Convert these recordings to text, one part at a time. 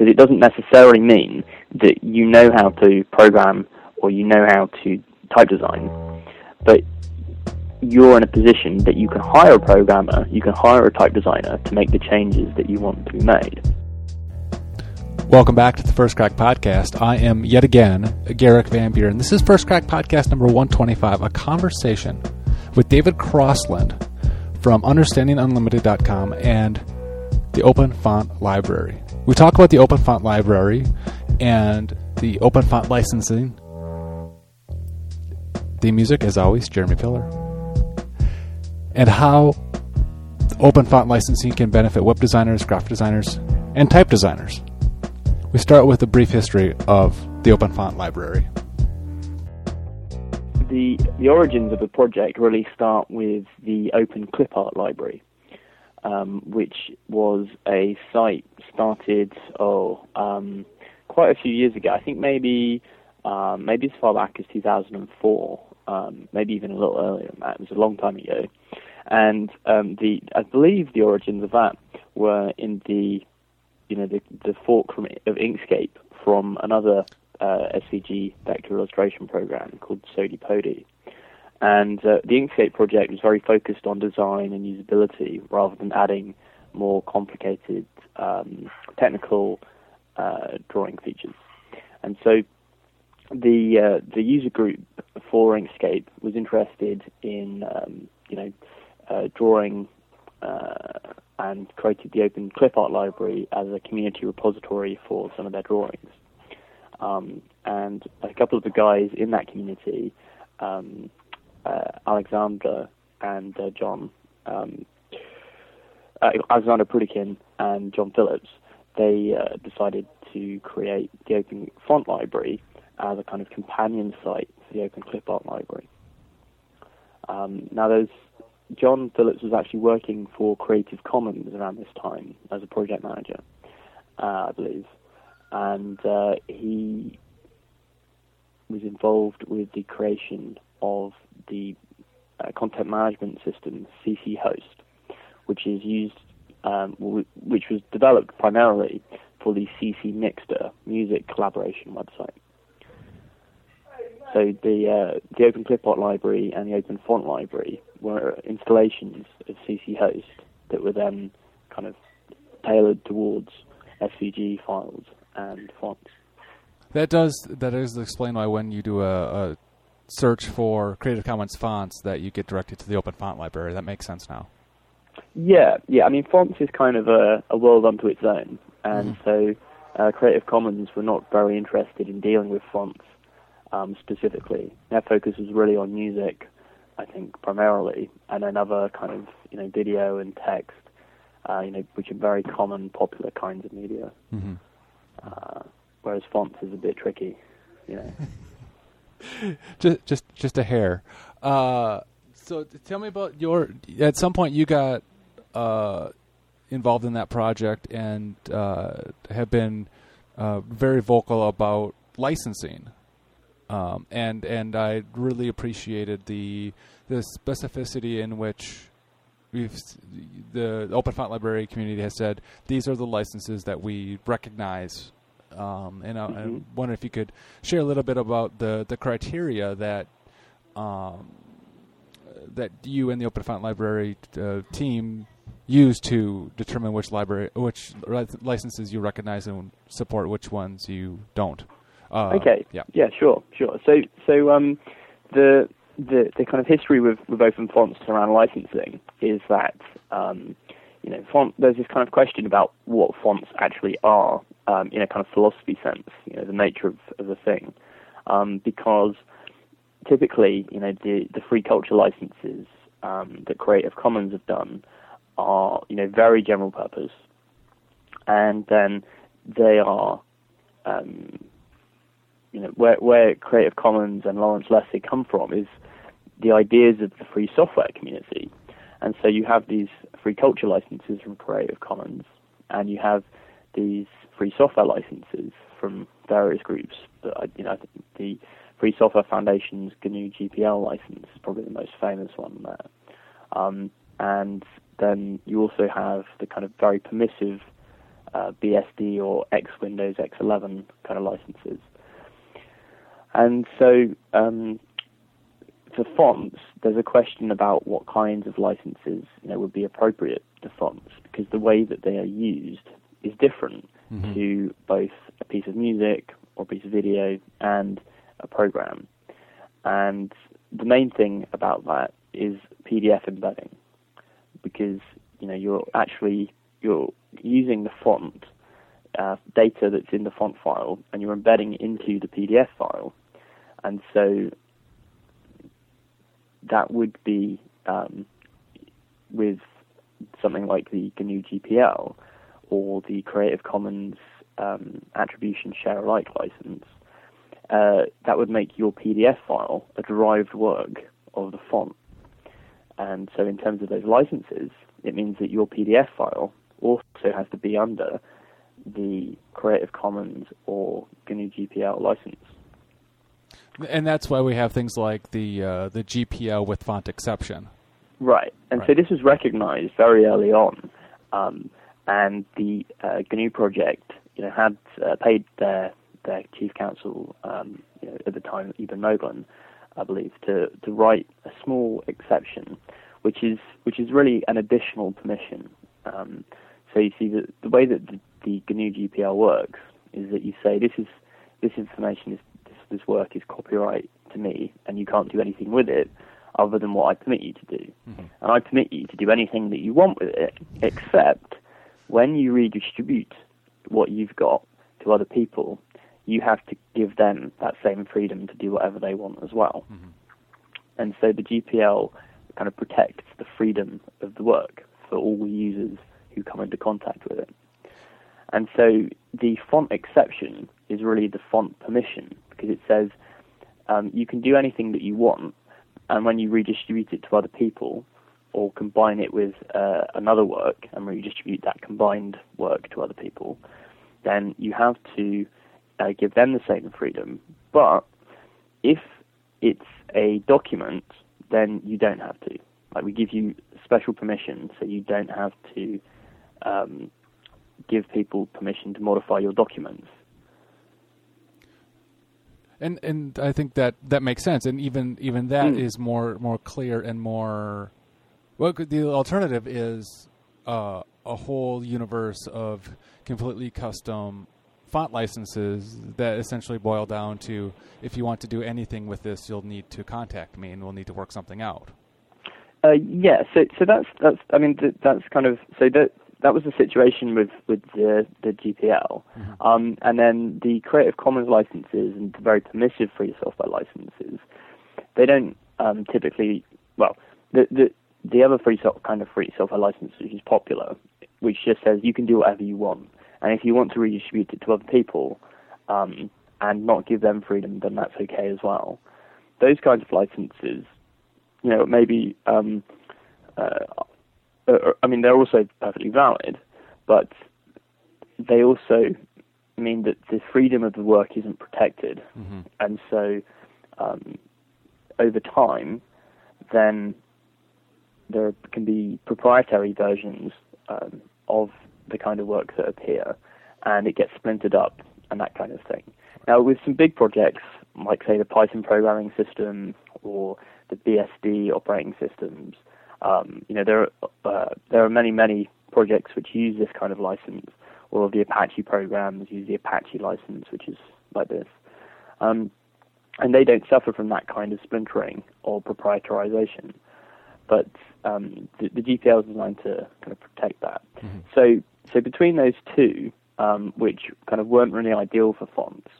because it doesn't necessarily mean that you know how to program or you know how to type design, but you're in a position that you can hire a programmer, you can hire a type designer to make the changes that you want to be made. Welcome back to the First Crack Podcast. I am yet again Garrick Van Buren. This is First Crack Podcast number 125, a conversation with David Crossland from UnderstandingUnlimited.com and the Open Font Library. We talk about the Open Font Library and the Open Font licensing. The music, as always, Jeremy Pillar. And how open font licensing can benefit web designers, graphic designers, and type designers. We start with a brief history of the Open Font Library. The, the origins of the project really start with the Open Clip Art Library, um, which was a site started oh um, quite a few years ago. I think maybe um, maybe as far back as 2004, um, maybe even a little earlier than that. It was a long time ago, and um, the I believe the origins of that were in the you know the the fork from of Inkscape from another uh, SVG vector illustration program called Sodipodi. And uh, the Inkscape project was very focused on design and usability rather than adding more complicated um, technical uh, drawing features. And so the uh, the user group for Inkscape was interested in um, you know uh, drawing uh, and created the Open Clip Art Library as a community repository for some of their drawings. Um, and a couple of the guys in that community, um, uh, Alexander and uh, Jon, um, uh, Alexander Prudhokin and Jon Phillips, they uh, decided to create the Open Font Library as a kind of companion site for the Open Clip Art Library. Um, now, there's Jon Phillips was actually working for Creative Commons around this time as a project manager, uh, I believe, and uh, he was involved with the creation of the uh, content management system CC Host, which is used, um, which was developed primarily for the CC Mixter music collaboration website. So the uh, the Open Clipart Library and the Open Font Library were installations of CC Host that were then kind of tailored towards SVG files and fonts. That does that does explain why when you do a, a search for Creative Commons fonts that you get directed to the Open Font Library. That makes sense now. Yeah, yeah. I mean, fonts is kind of a, a world unto its own, and mm. so uh, Creative Commons were not very interested in dealing with fonts um, specifically. Their focus was really on music, I think primarily, and then other kind of you know video and text, uh, you know, which are very common, popular kinds of media. Mm-hmm. Uh, whereas fonts is a bit tricky, you know. just just just a hair. Uh, so tell me about your. At some point, you got uh, involved in that project and uh, have been uh, very vocal about licensing. Um, and and I really appreciated the the specificity in which we've the Open Font Library community has said these are the licenses that we recognize. Um, and I, mm-hmm. I, wonder if you could share a little bit about the the criteria that um, that you and the Open Font Library uh, team use to determine which library which licenses you recognize and support, which ones you don't. Uh, okay. Yeah. Yeah. Sure. Sure. So so um, the the the kind of history with with open fonts around licensing is that um, you know font there's this kind of question about what fonts actually are um, in a kind of philosophy sense. You know the nature of of the thing um, because typically you know the the free culture licenses um, that Creative Commons have done are you know very general purpose and then they are um, you know, where, where Creative Commons and Lawrence Lessig come from is the ideas of the free software community. And so you have these free culture licenses from Creative Commons, and you have these free software licenses from various groups. But, you know, the Free Software Foundation's GNU GPL license is probably the most famous one there. Um, and then you also have the kind of very permissive uh, BSD or X Windows X11 kind of licenses. And so um, for fonts, there's a question about what kinds of licenses you know would be appropriate to fonts because the way that they are used is different mm-hmm. to both a piece of music or a piece of video and a program. And the main thing about that is PDF embedding because you know you're actually you're using the font uh, data that's in the font file and you're embedding it into the PDF file, and so that would be um, with something like the GNU GPL or the Creative Commons um, Attribution Share Alike license. Uh, that would make your PDF file a derived work of the font. And so, in terms of those licenses, it means that your PDF file also has to be under the Creative Commons or GNU GPL license. And that's why we have things like the uh, the GPL with font exception. Right, and right. so this was recognized very early on, um, and the uh, GNU project, you know, had uh, paid their their chief counsel, um, you know, at the time, Eben Moglen, I believe, to to write a small exception, which is which is really an additional permission. Um, so you see the the way that the, the GNU GPL works is that you say this is this information is this work is copyright to me, and you can't do anything with it other than what I permit you to do. Mm-hmm. And I permit you to do anything that you want with it, except when you redistribute what you've got to other people, you have to give them that same freedom to do whatever they want as well. Mm-hmm. And so the GPL kind of protects the freedom of the work for all users who come into contact with it. And so the font exception is really the font permission because it says um, you can do anything that you want, and when you redistribute it to other people or combine it with uh, another work and redistribute that combined work to other people, then you have to uh, give them the same freedom. But if it's a document, then you don't have to. Like we give you special permission, so you don't have to um, give people permission to modify your documents. And and I think that that makes sense, and even even that mm. is more more clear and more. Well, the alternative is uh, a whole universe of completely custom font licenses that essentially boil down to if you want to do anything with this, you'll need to contact me, and we'll need to work something out. Uh, yeah, so so that's that's I mean that's kind of so that that was the situation with with the the GPL, mm-hmm. um, and then the Creative Commons licenses and the very permissive free software licenses. They don't um, typically well the the the other free so- kind of free software license which is popular, which just says you can do whatever you want, and if you want to redistribute it to other people, um, and not give them freedom, then that's okay as well. Those kinds of licenses, you know, maybe um, uh, uh, I mean, they're also perfectly valid, but they also mean that the freedom of the work isn't protected, mm-hmm. and so um, over time, then there can be proprietary versions um, of the kind of work that appear, and it gets splintered up and that kind of thing. Now, with some big projects, like say the Python programming system or the BSD operating systems, um, you know, there are, uh, there are many, many projects which use this kind of license. All of the Apache programs use the Apache license, which is like this. Um, and they don't suffer from that kind of splintering or proprietarization. But um, the, the, GPL is designed to kind of protect that. Mm-hmm. So, so between those two, um, which kind of weren't really ideal for fonts,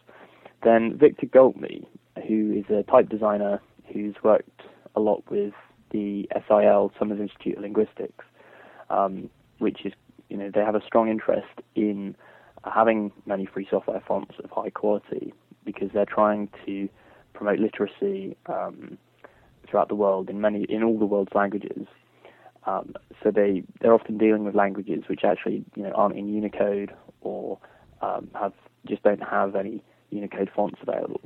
then Victor Gaultney, who is a type designer who's worked a lot with the SIL, Summers Institute of Linguistics, um, which is, you know, they have a strong interest in having many free software fonts of high quality because they're trying to promote literacy um, throughout the world in many, in all the world's languages. Um, so they they're often dealing with languages which actually you know aren't in Unicode or um, have just don't have any Unicode fonts available.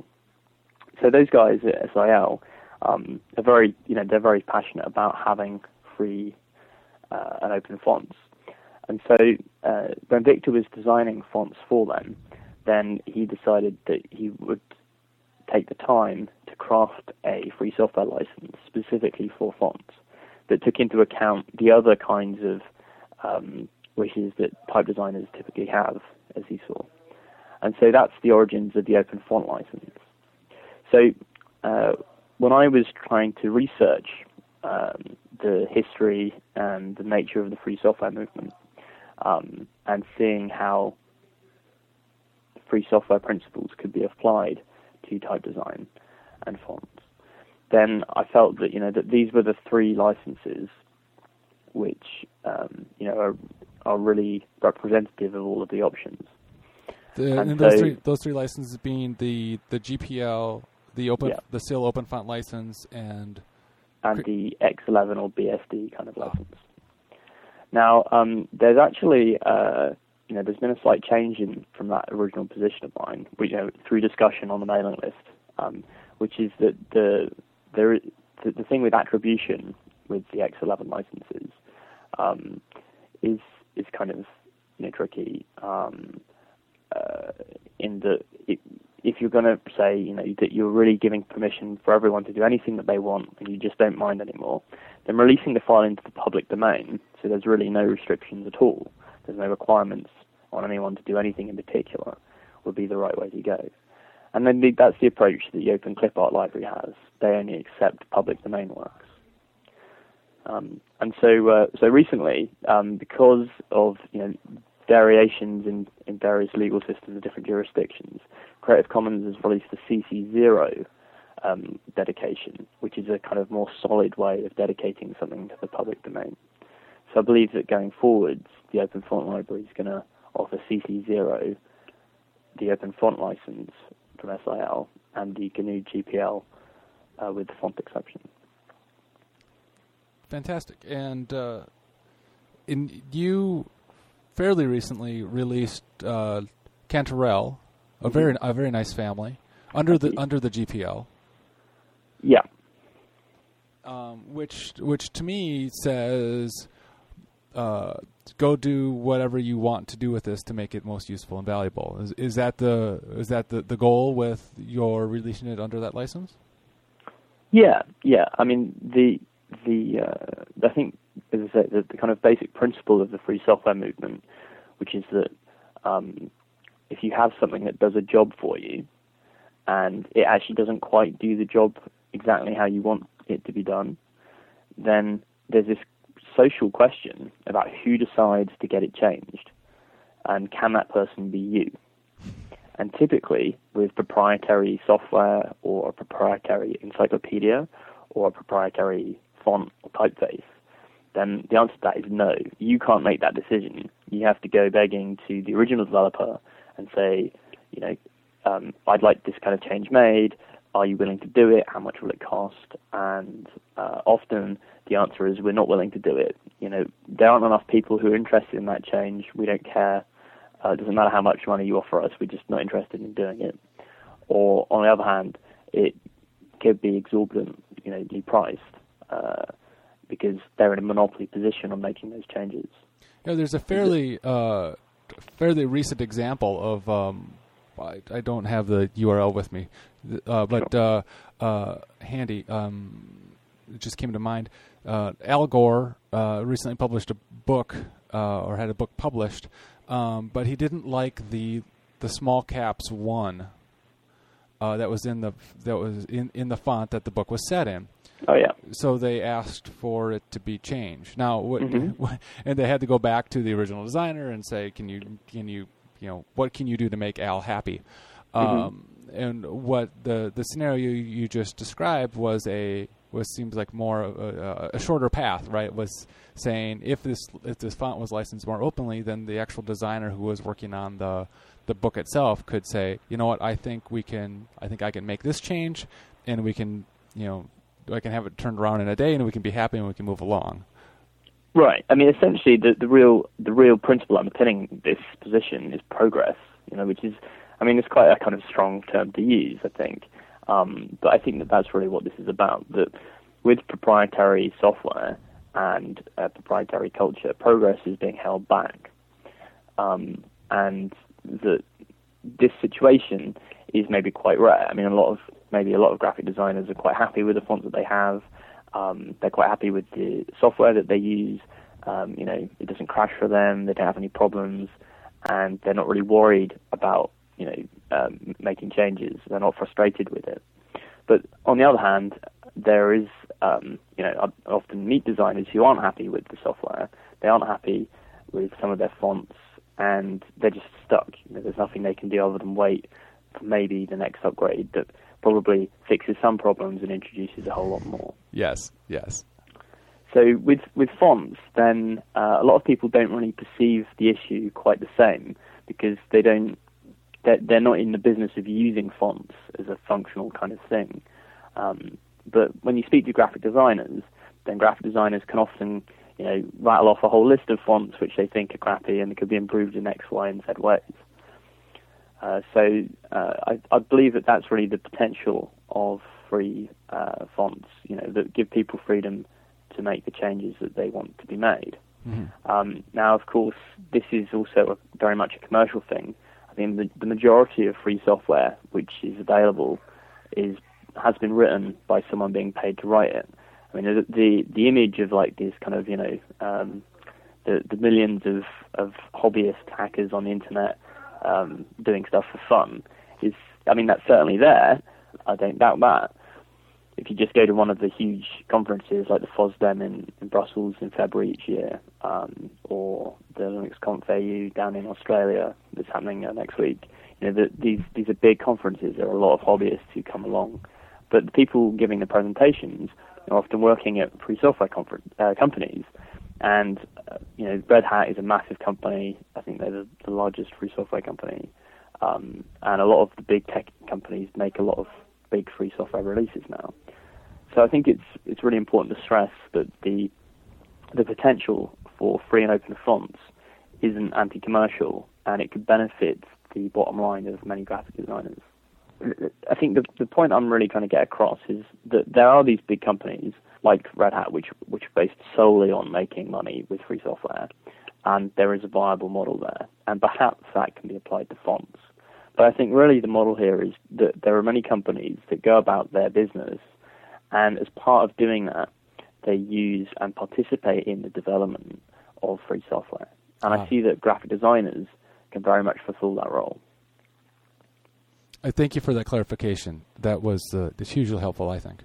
So those guys at SIL um, are very, you know, they're very passionate about having free uh, and open fonts. And so uh, when Victor was designing fonts for them, then he decided that he would take the time to craft a free software license specifically for fonts that took into account the other kinds of um, wishes that type designers typically have, as he saw. And so that's the origins of the open font license. So uh, when I was trying to research um, the history and the nature of the free software movement, um, and seeing how free software principles could be applied to type design and fonts, then I felt that you know that these were the three licenses which um, you know are, are really representative of all of the options. The, and, and those three those three licenses being the the GPL, the open yeah. the SIL open font license, and and the X11 or BSD kind of license. Now, um, there's actually, uh, you know, there's been a slight change in from that original position of mine, which, you know, through discussion on the mailing list, um, which is that the there the, the thing with attribution with the X11 licenses um, is is kind of you know tricky um, uh, in that it, if you're going to say, you know, that you're really giving permission for everyone to do anything that they want and you just don't mind anymore, then releasing the file into the public domain, so there's really no restrictions at all, there's no requirements on anyone to do anything in particular, would be the right way to go. And then the, that's the approach that the Open Clip Art Library has. They only accept public domain works. Um, and so, uh, so recently, um, because of you know variations in, in various legal systems of different jurisdictions, Creative Commons has released the CC0 um, dedication, which is a kind of more solid way of dedicating something to the public domain. So I believe that going forwards, the Open Font Library is going to offer CC0, the Open Font license from SIL, and the GNU GPL uh, with the font exception. Fantastic. And uh, in you fairly recently released uh, Cantarell, a very mm-hmm. a very nice family under the under the GPL. Yeah. Um, which which to me says, uh, go do whatever you want to do with this to make it most useful and valuable. Is, is that the is that the, the goal with your releasing it under that license? Yeah, yeah. I mean the the uh, I think as I said the, the, kind of basic principle of the free software movement, which is that um, if you have something that does a job for you, and it actually doesn't quite do the job exactly how you want it to be done, then there's this social question about who decides to get it changed, and can that person be you? And typically, with proprietary software or a proprietary encyclopedia or a proprietary font or typeface, then the answer to that is no. You can't make that decision. You have to go begging to the original developer and say, you know, um, I'd like this kind of change made. Are you willing to do it? How much will it cost? And uh, often the answer is we're not willing to do it. You know, there aren't enough people who are interested in that change. We don't care. Uh, it doesn't matter how much money you offer us. We're just not interested in doing it. Or on the other hand, it could be exorbitant, you know, priced uh, because they're in a monopoly position on making those changes. Yeah, there's a fairly uh, fairly recent example of um, I, I, don't have the URL with me, uh, but uh, uh, handy. Um, it just came to mind. Uh, Al Gore uh, recently published a book, uh, or had a book published, um, but he didn't like the the small caps one that was in the that was in, in the font that the book was set in. Oh yeah. So they asked for it to be changed. Now, what, mm-hmm. and they had to go back to the original designer and say, "Can you, can you, you know, what can you do to make Al happy?" Mm-hmm. Um, and what the the scenario you just described was a was seems like more a, a, shorter path, right? Was saying if this if this font was licensed more openly, then the actual designer who was working on the the book itself could say, you know what, I think we can, I think I can make this change, and we can, you know, I can have it turned around in a day, and we can be happy and we can move along. Right. I mean, essentially, the the real the real principle underpinning this position is progress. You know, which is, I mean, it's quite a kind of strong term to use, I think. Um, but I think that that's really what this is about. That with proprietary software, and uh, proprietary culture, progress is being held back. Um, and that this situation is maybe quite rare. I mean, a lot of maybe a lot of graphic designers are quite happy with the fonts that they have. Um, they're quite happy with the software that they use. Um, you know, it doesn't crash for them. They don't have any problems, and they're not really worried about you know um, making changes. They're not frustrated with it. But on the other hand, there is um, you know I often meet designers who aren't happy with the software. They aren't happy with some of their fonts, and they're just stuck. You know, there's nothing they can do other than wait for maybe the next upgrade that probably fixes some problems and introduces a whole lot more. Yes, yes. So with with fonts, then uh, a lot of people don't really perceive the issue quite the same because they don't they're, they're not in the business of using fonts as a functional kind of thing. Um, but when you speak to graphic designers, then graphic designers can often you know rattle off a whole list of fonts which they think are crappy and could be improved in X, Y, and Z ways. Uh, so uh, I, I, believe that that's really the potential of free uh, fonts, you know, that give people freedom to make the changes that they want to be made. Mm-hmm. Um, now, of course, this is also a, very much a commercial thing. I mean, the, the majority of free software which is available is has been written by someone being paid to write it. I mean, the the, the image of like these kind of you know um, the the millions of of hobbyist hackers on the internet um, doing stuff for fun is, I mean, that's certainly there. I don't doubt that. If you just go to one of the huge conferences like the FOSDEM in, in Brussels in February each year, um, or the Linux Conf AU down in Australia that's happening uh, next week, you know, the, these these are big conferences. There are a lot of hobbyists who come along, but the people giving the presentations are often working at free software uh, companies and uh, you know, Red Hat is a massive company. I think they're the, the largest free software company, um, and a lot of the big tech companies make a lot of big free software releases now. So I think it's it's really important to stress that the the potential for free and open fonts isn't anti-commercial, and it could benefit the bottom line of many graphic designers. I think the the point I'm really trying to get across is that there are these big companies like Red Hat, which which are based solely on making money with free software, and there is a viable model there, and perhaps that can be applied to fonts. But I think really the model here is that there are many companies that go about their business, and as part of doing that, they use and participate in the development of free software. And I ah. see that graphic designers can very much fulfill that role. I thank you for that clarification. That was uh, hugely helpful, I think.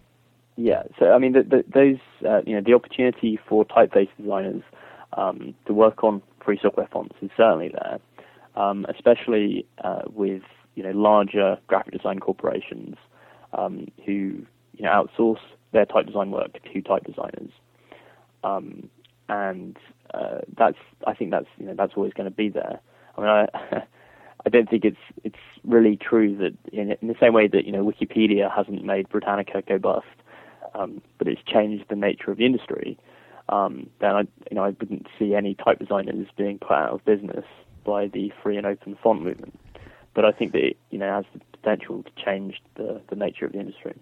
Yeah, so I mean, the, the, those uh, you know, the opportunity for typeface designers um, to work on free software fonts is certainly there, um, especially uh, with you know larger graphic design corporations um, who you know outsource their type design work to type designers, um, and uh, that's I think that's you know that's always going to be there. I mean, I, I don't think it's it's really true that in, in the same way that you know Wikipedia hasn't made Britannica go bust, um, but it's changed the nature of the industry, um, then I, you know, I wouldn't see any type designers being put out of business by the free and open font movement. But I think that it, you know has the potential to change the, the nature of the industry.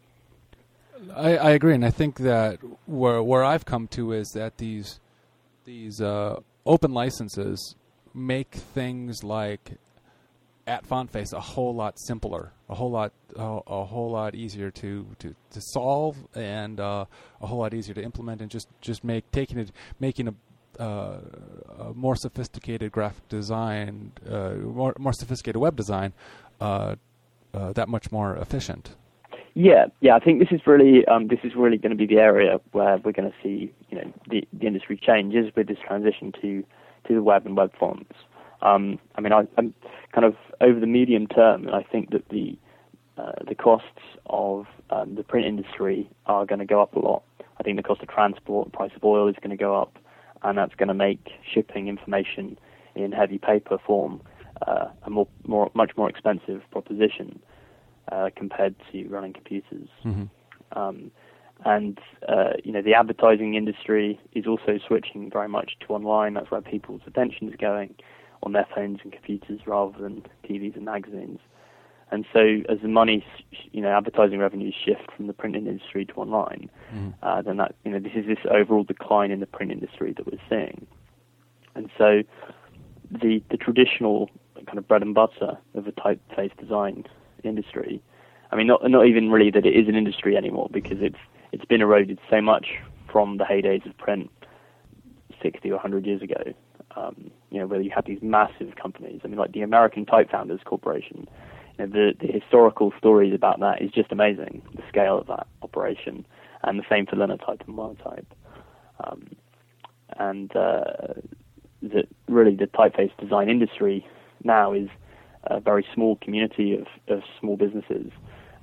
I, I agree, and I think that where where I've come to is that these these uh, open licenses make things like at FontFace a whole lot simpler, a whole lot a, whole lot easier to to, to solve, and uh, a whole lot easier to implement, and just just make taking it making a uh, a more sophisticated graphic design, uh, more more sophisticated web design, uh, uh, that much more efficient. Yeah, yeah. I think this is really um, this is really going to be the area where we're going to see you know the the industry changes with this transition to to the web and web fonts. Um, I mean, I, am kind of over the medium term, and I think that the uh, the costs of um, the print industry are going to go up a lot. I think the cost of transport, the price of oil is going to go up, and that's going to make shipping information in heavy paper form uh, a more, more, much more expensive proposition uh, compared to running computers. Mm-hmm. Um, and uh, you know, the advertising industry is also switching very much to online. That's where people's attention is going on their phones and computers rather than TVs and magazines. And so, as the money, you know, advertising revenues shift from the print industry to online, mm. uh, then that, you know, this is this overall decline in the print industry that we're seeing. And so, the the traditional kind of bread and butter of a typeface design industry, I mean, not not even really that it is an industry anymore because it's it's been eroded so much from the heydays of print 60 or 100 years ago. Um, you know, where you had these massive companies. I mean, like the American Type Founders Corporation you know, the, the historical stories about that is just amazing, the scale of that operation, and the same for Linotype and Wildtype. Um, and uh, the, really, the typeface design industry now is a very small community of, of small businesses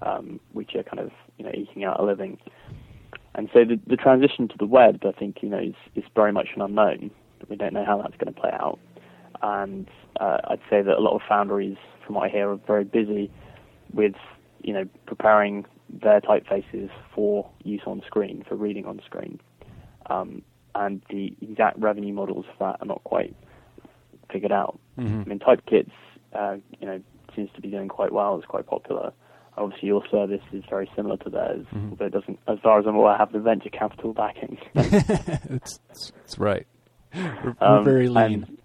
um, which are kind of you know eking out a living. And so the, the transition to the web, I think, you know, is, is very much an unknown. We don't know how that's going to play out. And uh, I'd say that a lot of foundries from what I hear, are very busy with, you know, preparing their typefaces for use on screen, for reading on screen. Um, and the exact revenue models for that are not quite figured out. Mm-hmm. I mean, TypeKits, uh, you know, seems to be doing quite well. It's quite popular. Obviously, your service is very similar to theirs, mm-hmm. although it doesn't, as far as I'm aware, have the venture capital backing. it's, right. We're, we're um, very lean. And,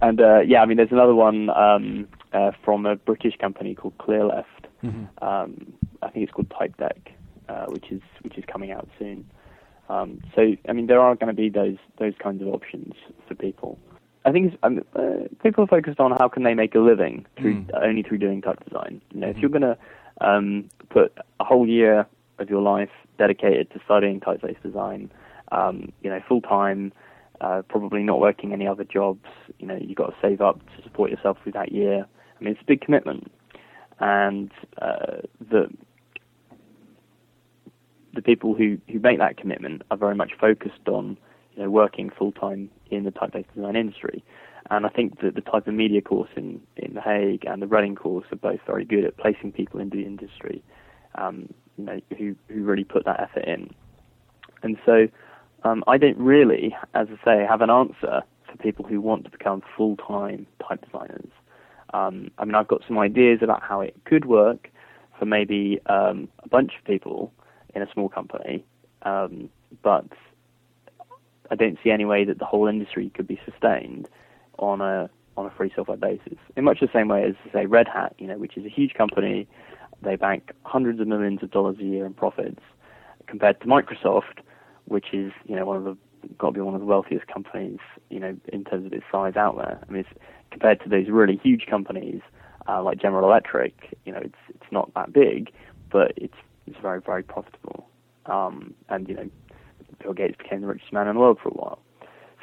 and uh, yeah, I mean, there's another one um, uh, from a British company called Clearleft. Mm-hmm. Um, I think it's called Typedeck, uh, which is which is coming out soon. Um, so I mean, there are going to be those those kinds of options for people. I think um, uh, people are focused on how can they make a living through mm. only through doing type design. You know, mm-hmm. if you're going to um, put a whole year of your life dedicated to studying typeface design, um, you know, full time uh, probably not working any other jobs. You know, you've got to save up to support yourself through that year. I mean, it's a big commitment, and uh, the the people who who make that commitment are very much focused on you know working full time in the typeface design industry. And I think that the Type and Media course in, in The Hague and the Reading course are both very good at placing people into the industry, um, you know, who, who really put that effort in. And so um, I don't really, as I say, have an answer for people who want to become full-time type designers. Um, I mean, I've got some ideas about how it could work for maybe um, a bunch of people in a small company, um, but I don't see any way that the whole industry could be sustained on a on a free software basis. In much the same way as say Red Hat, you know, which is a huge company, they bank hundreds of millions of dollars a year in profits, compared to Microsoft, which is you know one of the got to be one of the wealthiest companies you know in terms of its size out there. I mean, compared to those really huge companies uh, like General Electric, you know, it's it's not that big, but it's it's very very profitable. Um, and you know, Bill Gates became the richest man in the world for a while.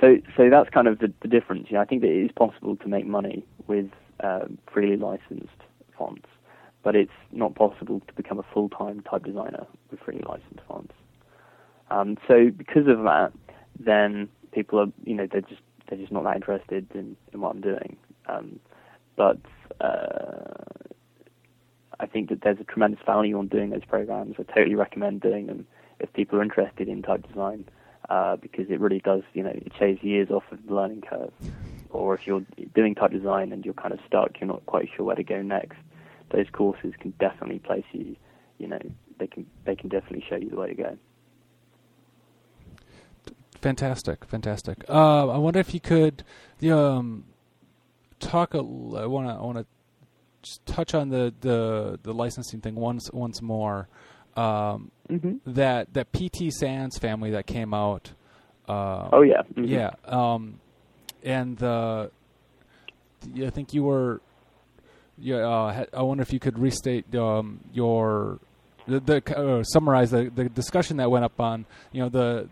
So so that's kind of the, the difference. You know, I think that it is possible to make money with uh, freely licensed fonts, but it's not possible to become a full time type designer with freely licensed fonts. Um, so because of that, then people are, you know, they're just they're just not that interested in, in what I'm doing. Um, but uh, I think that there's a tremendous value on doing those programs. I totally recommend doing them if people are interested in type design uh, because it really does, you know, it shaves years off of the learning curve. Or if you're doing type design and you're kind of stuck, you're not quite sure where to go next. Those courses can definitely place you. You know, they can they can definitely show you the way to go. Fantastic, fantastic. Uh, I wonder if you could um, talk. A, I want to. I want to just touch on the, the, the licensing thing once once more. Um, mm-hmm. That that PT Sans family that came out. Uh, oh yeah, mm-hmm. yeah. Um, and the I think you were. Yeah, uh, I wonder if you could restate um, your the, the uh, summarize the, the discussion that went up on you know the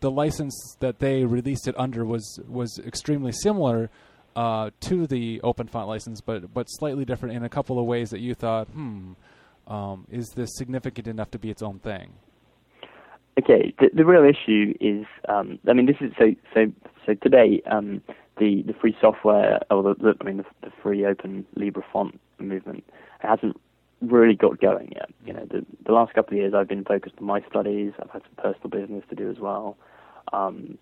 the license that they released it under was was extremely similar uh, to the open font license, but but slightly different in a couple of ways that you thought, hmm, um, is this significant enough to be its own thing? Okay, the, the real issue is, um, I mean, this is so so so today um, the the free software or the, the I mean the, the, free open Libre font movement hasn't really got going yet. You know, the, the last couple of years I've been focused on my studies. I've had some personal business to do as well. Um,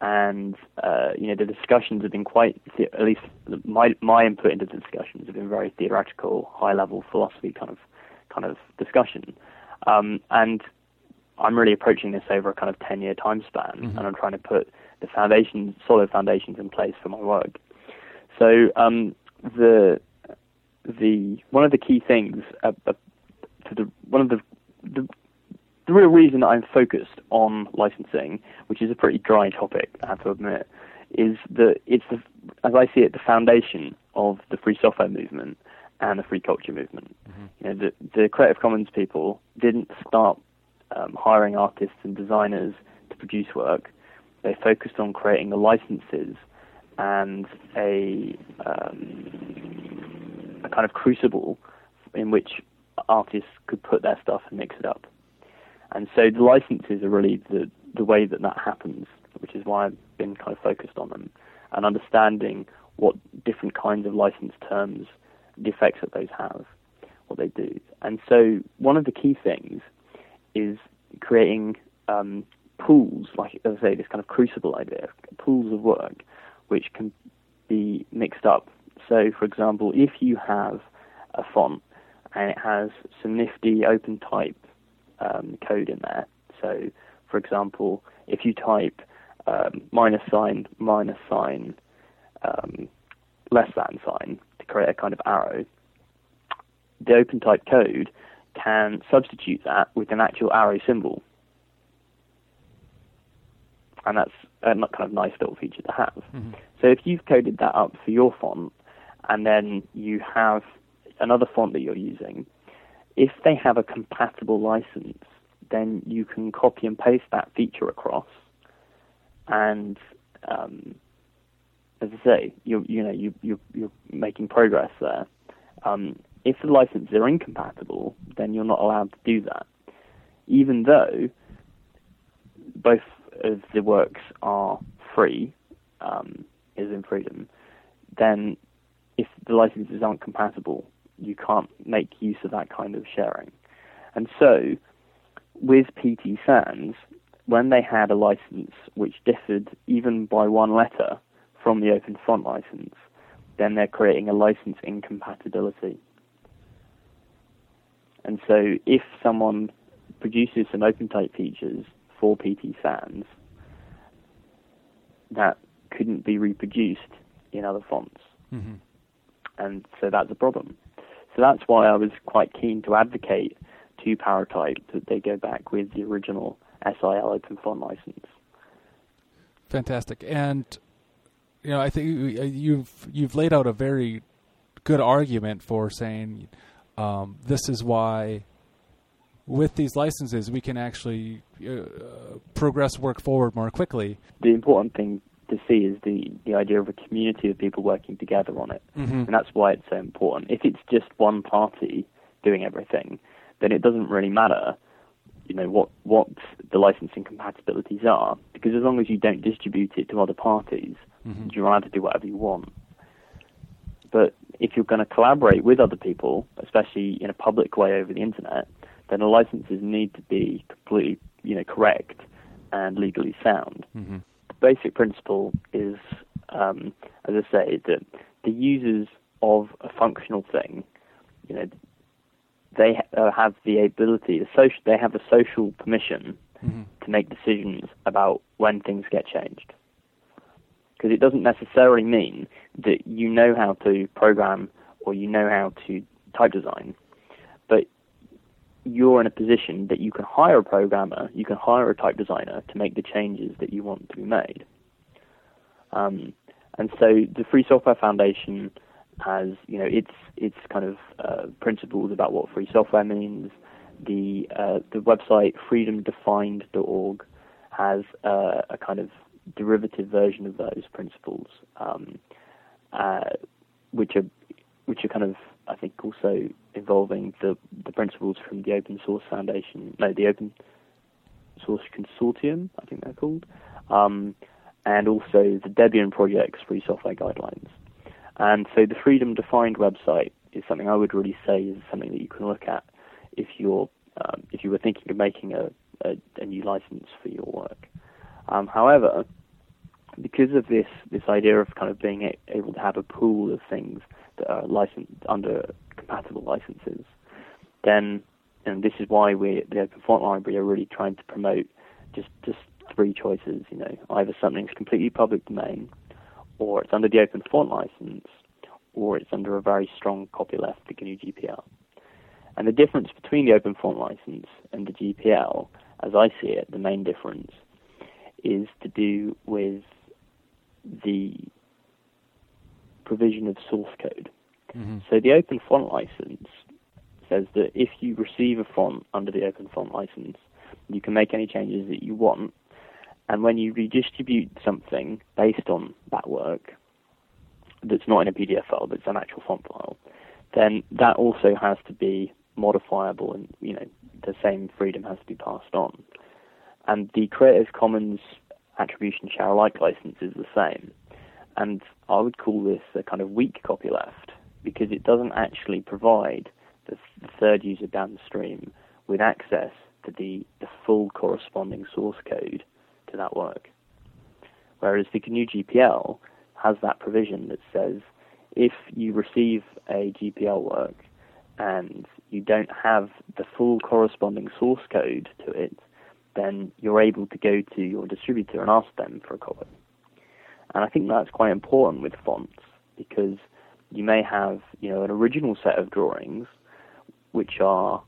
and uh, you know the discussions have been quite, the- at least my my input into the discussions have been very theoretical, high level philosophy kind of kind of discussion, um, and I'm really approaching this over a kind of ten year time span, Mhm. and I'm trying to put the foundations, solid foundations in place for my work. So um, the the one of the key things uh, uh, to the one of the, the the real reason I'm focused on licensing, which is a pretty dry topic, I have to admit, is that it's the, as I see it, the foundation of the free software movement and the free culture movement. You know, the, the Creative Commons people didn't start um, hiring artists and designers to produce work. They focused on creating the licenses and a um, a kind of crucible in which artists could put their stuff and mix it up. And so the licenses are really the the way that that happens, which is why I've been kind of focused on them and understanding what different kinds of license terms, the effects that those have, what they do. And so one of the key things is creating um, pools, like as I say, this kind of crucible idea, pools of work, which can be mixed up. So, for example, if you have a font and it has some nifty open type um, code in there. So, for example, if you type um, minus sign, minus sign, um, less than sign to create a kind of arrow, the open type code can substitute that with an actual arrow symbol. And that's a kind of nice little feature to have. Mhm. So if you've coded that up for your font, and then you have another font that you're using, if they have a compatible license, then you can copy and paste that feature across, and um, as I say, you you know you you you're making progress there. Um, if the licenses are incompatible, then you're not allowed to do that, even though both of the works are free, um, is in freedom. Then, if the licenses aren't compatible, you can't make use of that kind of sharing. And so, with PT Sans, when they had a license which differed even by one letter from the Open Font license, then they're creating a license incompatibility. And so, if someone produces some OpenType features for PT Sans that couldn't be reproduced in other fonts, Mhm. And so that's a problem. So that's why I was quite keen to advocate to Paratype that they go back with the original SIL Open Font license. Fantastic, and you know, I think you- you've you've laid out a very good argument for saying um, this is why, with these licenses, we can actually uh, progress work forward more quickly. The important thing to see is the, the idea of a community of people working together on it. Mm-hmm. And that's why it's so important. If it's just one party doing everything, then it doesn't really matter, you know, what what the licensing compatibilities are, because as long as you don't distribute it to other parties, Mhm. you're allowed to do whatever you want. But if you're going to collaborate with other people, especially in a public way over the internet, then the licenses need to be completely, you know, correct and legally sound Mhm. Basic principle is, um, as I say, that the users of a functional thing, you know, they uh, have the ability, the social, they have the social permission Mhm. to make decisions about when things get changed. Because it doesn't necessarily mean that you know how to program or you know how to type design, you're in a position that you can hire a programmer, you can hire a type designer to make the changes that you want to be made. Um, and so the Free Software Foundation has, you know, its its kind of uh, principles about what free software means. The uh, the website freedomdefined.org has uh, a kind of derivative version of those principles, um, uh, which are which are kind of I think also involving the the principles from the Open Source Foundation, no, the Open Source Consortium, I think they're called, um, and also the Debian Project's free software guidelines. And so the Freedom Defined website is something I would really say is something that you can look at if you're um, if you were thinking of making a, a, a new license for your work. Um, however, because of this this idea of kind of being able to have a pool of things Uh, that are licensed under compatible licenses, then and this is why we the Open Font Library are really trying to promote just just three choices. You know, either something's completely public domain, or it's under the Open Font license, or it's under a very strong copyleft, the GNU GPL. And the difference between the Open Font license and the GPL, as I see it, the main difference is to do with the provision of source code. Mm-hmm. So the Open Font license says that if you receive a font under the Open Font license, you can make any changes that you want. And when you redistribute something based on that work, that's not in a PDF file, but it's an actual font file, then that also has to be modifiable and, you know, the same freedom has to be passed on. And the Creative Commons attribution share alike license is the same. And I would call this a kind of weak copyleft because it doesn't actually provide the, third user downstream with access to the, the full corresponding source code to that work. Whereas the GNU GPL has that provision that says if you receive a GPL work and you don't have the full corresponding source code to it, then you're able to go to your distributor and ask them for a copy. And I think that's quite important with fonts because you may have, you know, an original set of drawings which are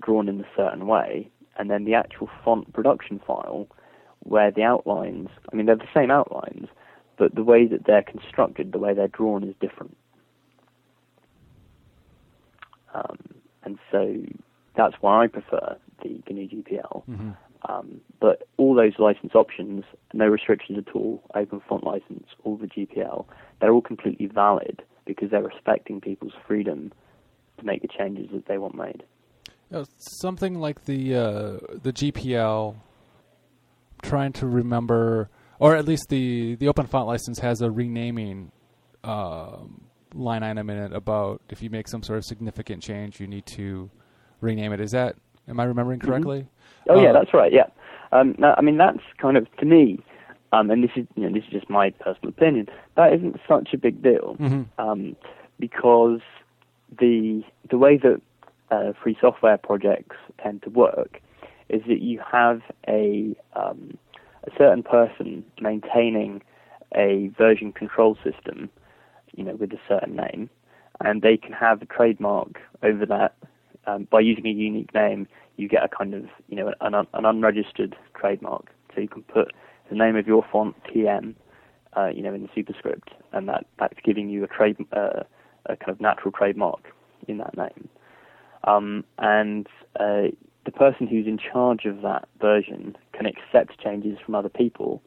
drawn in a certain way, and then the actual font production file where the outlines, I mean, they're the same outlines, but the way that they're constructed, the way they're drawn is different. Um, and so that's why I prefer the GNU GPL. Mm-hmm. Um, but all those license options, no restrictions at all, open font license, all the GPL, they're all completely valid because they're respecting people's freedom to make the changes that they want made. Know, something like the uh, the GPL, trying to remember, or at least the the open font license has a renaming uh, line item in it about if you make some sort of significant change, you need to rename it. Is that am I remembering correctly? Mm-hmm. Oh yeah, Uh, that's right. Yeah, um, now, I mean that's kind of to me, um, and this is you know this is just my personal opinion. That isn't such a big deal mhm. um, because the the way that uh, free software projects tend to work is that you have a um, a certain person maintaining a version control system, you know, with a certain name, and they can have a trademark over that. Um, by using a unique name, you get a kind of, you know, an, an unregistered trademark. So you can put the name of your font TM, uh, you know, in the superscript, and that that's giving you a trade, uh, a kind of natural trademark in that name. Um, and uh, the person who's in charge of that version can accept changes from other people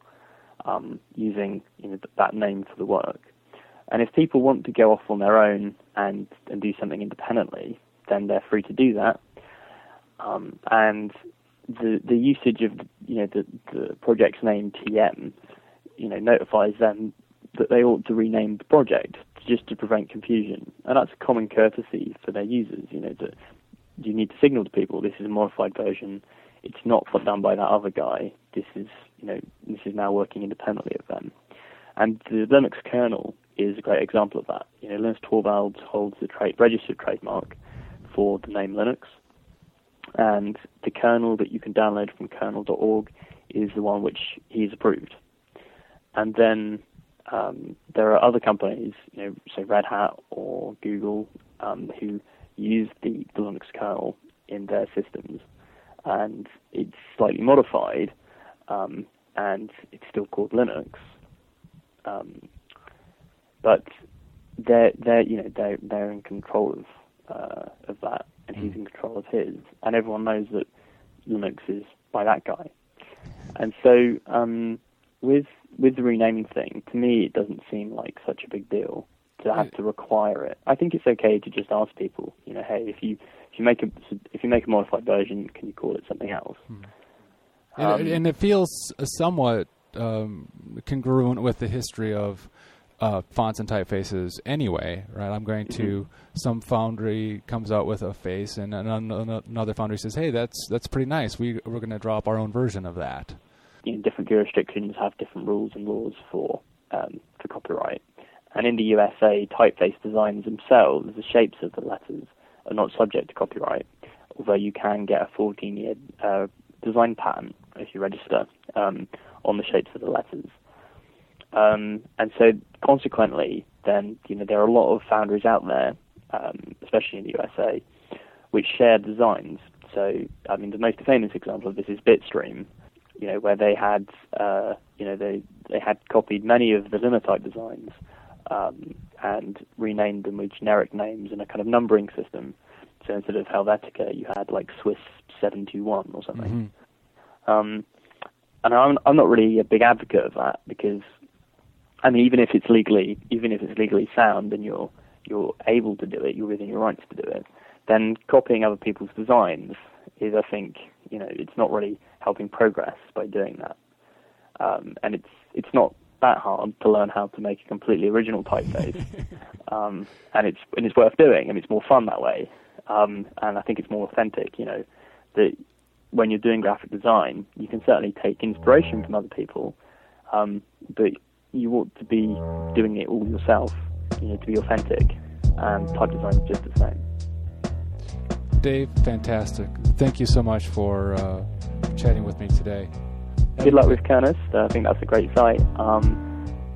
um, using you know, that name for the work. And if people want to go off on their own and, and do something independently, then they're free to do that. Um, and the the usage of you know the, the project's name TM, you know, notifies them that they ought to rename the project just to prevent confusion. And that's a common courtesy for their users. You know that you need to signal to people this is a modified version. It's not down by that other guy. This is you know this is now working independently of them. And the Linux kernel is a great example of that. You know, Linus Torvalds holds the trade, registered trademark for the name Linux, and the kernel that you can download from kernel.org is the one which he's approved. And then um, there are other companies, you know, say Red Hat or Google, um, who use the, the Linux kernel in their systems, and it's slightly modified, um, and it's still called Linux. Um, but they're they're you know they're they're in control of uh, of that, and he's in control of his, and everyone knows that Linux is by that guy. And so um, with with the renaming thing, to me, it doesn't seem like such a big deal to have to require it. I think it's okay to just ask people, you know, hey, if you if you make a if you make a modified version, can you call it something else? And, Um, and it feels somewhat um, congruent with the history of uh, fonts and typefaces anyway, right? I'm going to some foundry comes out with a face, and an- an- another foundry says, "Hey, that's that's pretty nice. We we're going to drop our own version of that." you know, different jurisdictions have different rules and laws for um, for copyright. And in the USA, typeface designs themselves, the shapes of the letters, are not subject to copyright, although you can get a 14-year uh, design patent if you register um, on the shapes of the letters. Um, and so, consequently, then you know there are a lot of foundries out there, um, especially in the USA, which share designs. So, I mean, the most famous example of this is Bitstream, you know, where they had, uh, you know, they they had copied many of the Linotype designs um, and renamed them with generic names and a kind of numbering system. So instead of Helvetica, you had like Swiss 721 or something. Mm-hmm. Um, and I'm I'm not really a big advocate of that because, I mean, even if it's legally even if it's legally sound and you're you're able to do it, you're within your rights to do it, then copying other people's designs is, I think, you know, it's not really helping progress by doing that. Um, and it's it's not that hard to learn how to make a completely original typeface, um, and it's and it's worth doing. and it's more fun that way, um, and I think it's more authentic. You know, that when you're doing graphic design, you can certainly take inspiration from other people, um, but you ought to be doing it all yourself. You know, to be authentic, and type design is just the same. Dave, fantastic. Thank you so much for uh, chatting with me today. Good luck with Kernest. Uh, I think that's a great site. Um,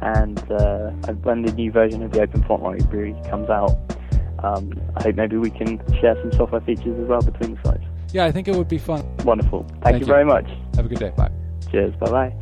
and uh, when the new version of the Open Font Library comes out, um, I hope maybe we can share some software features as well between the sites. Yeah, I think it would be fun. Wonderful. Thank, Thank you you. very much. Have a good day. Bye. Cheers. Bye bye.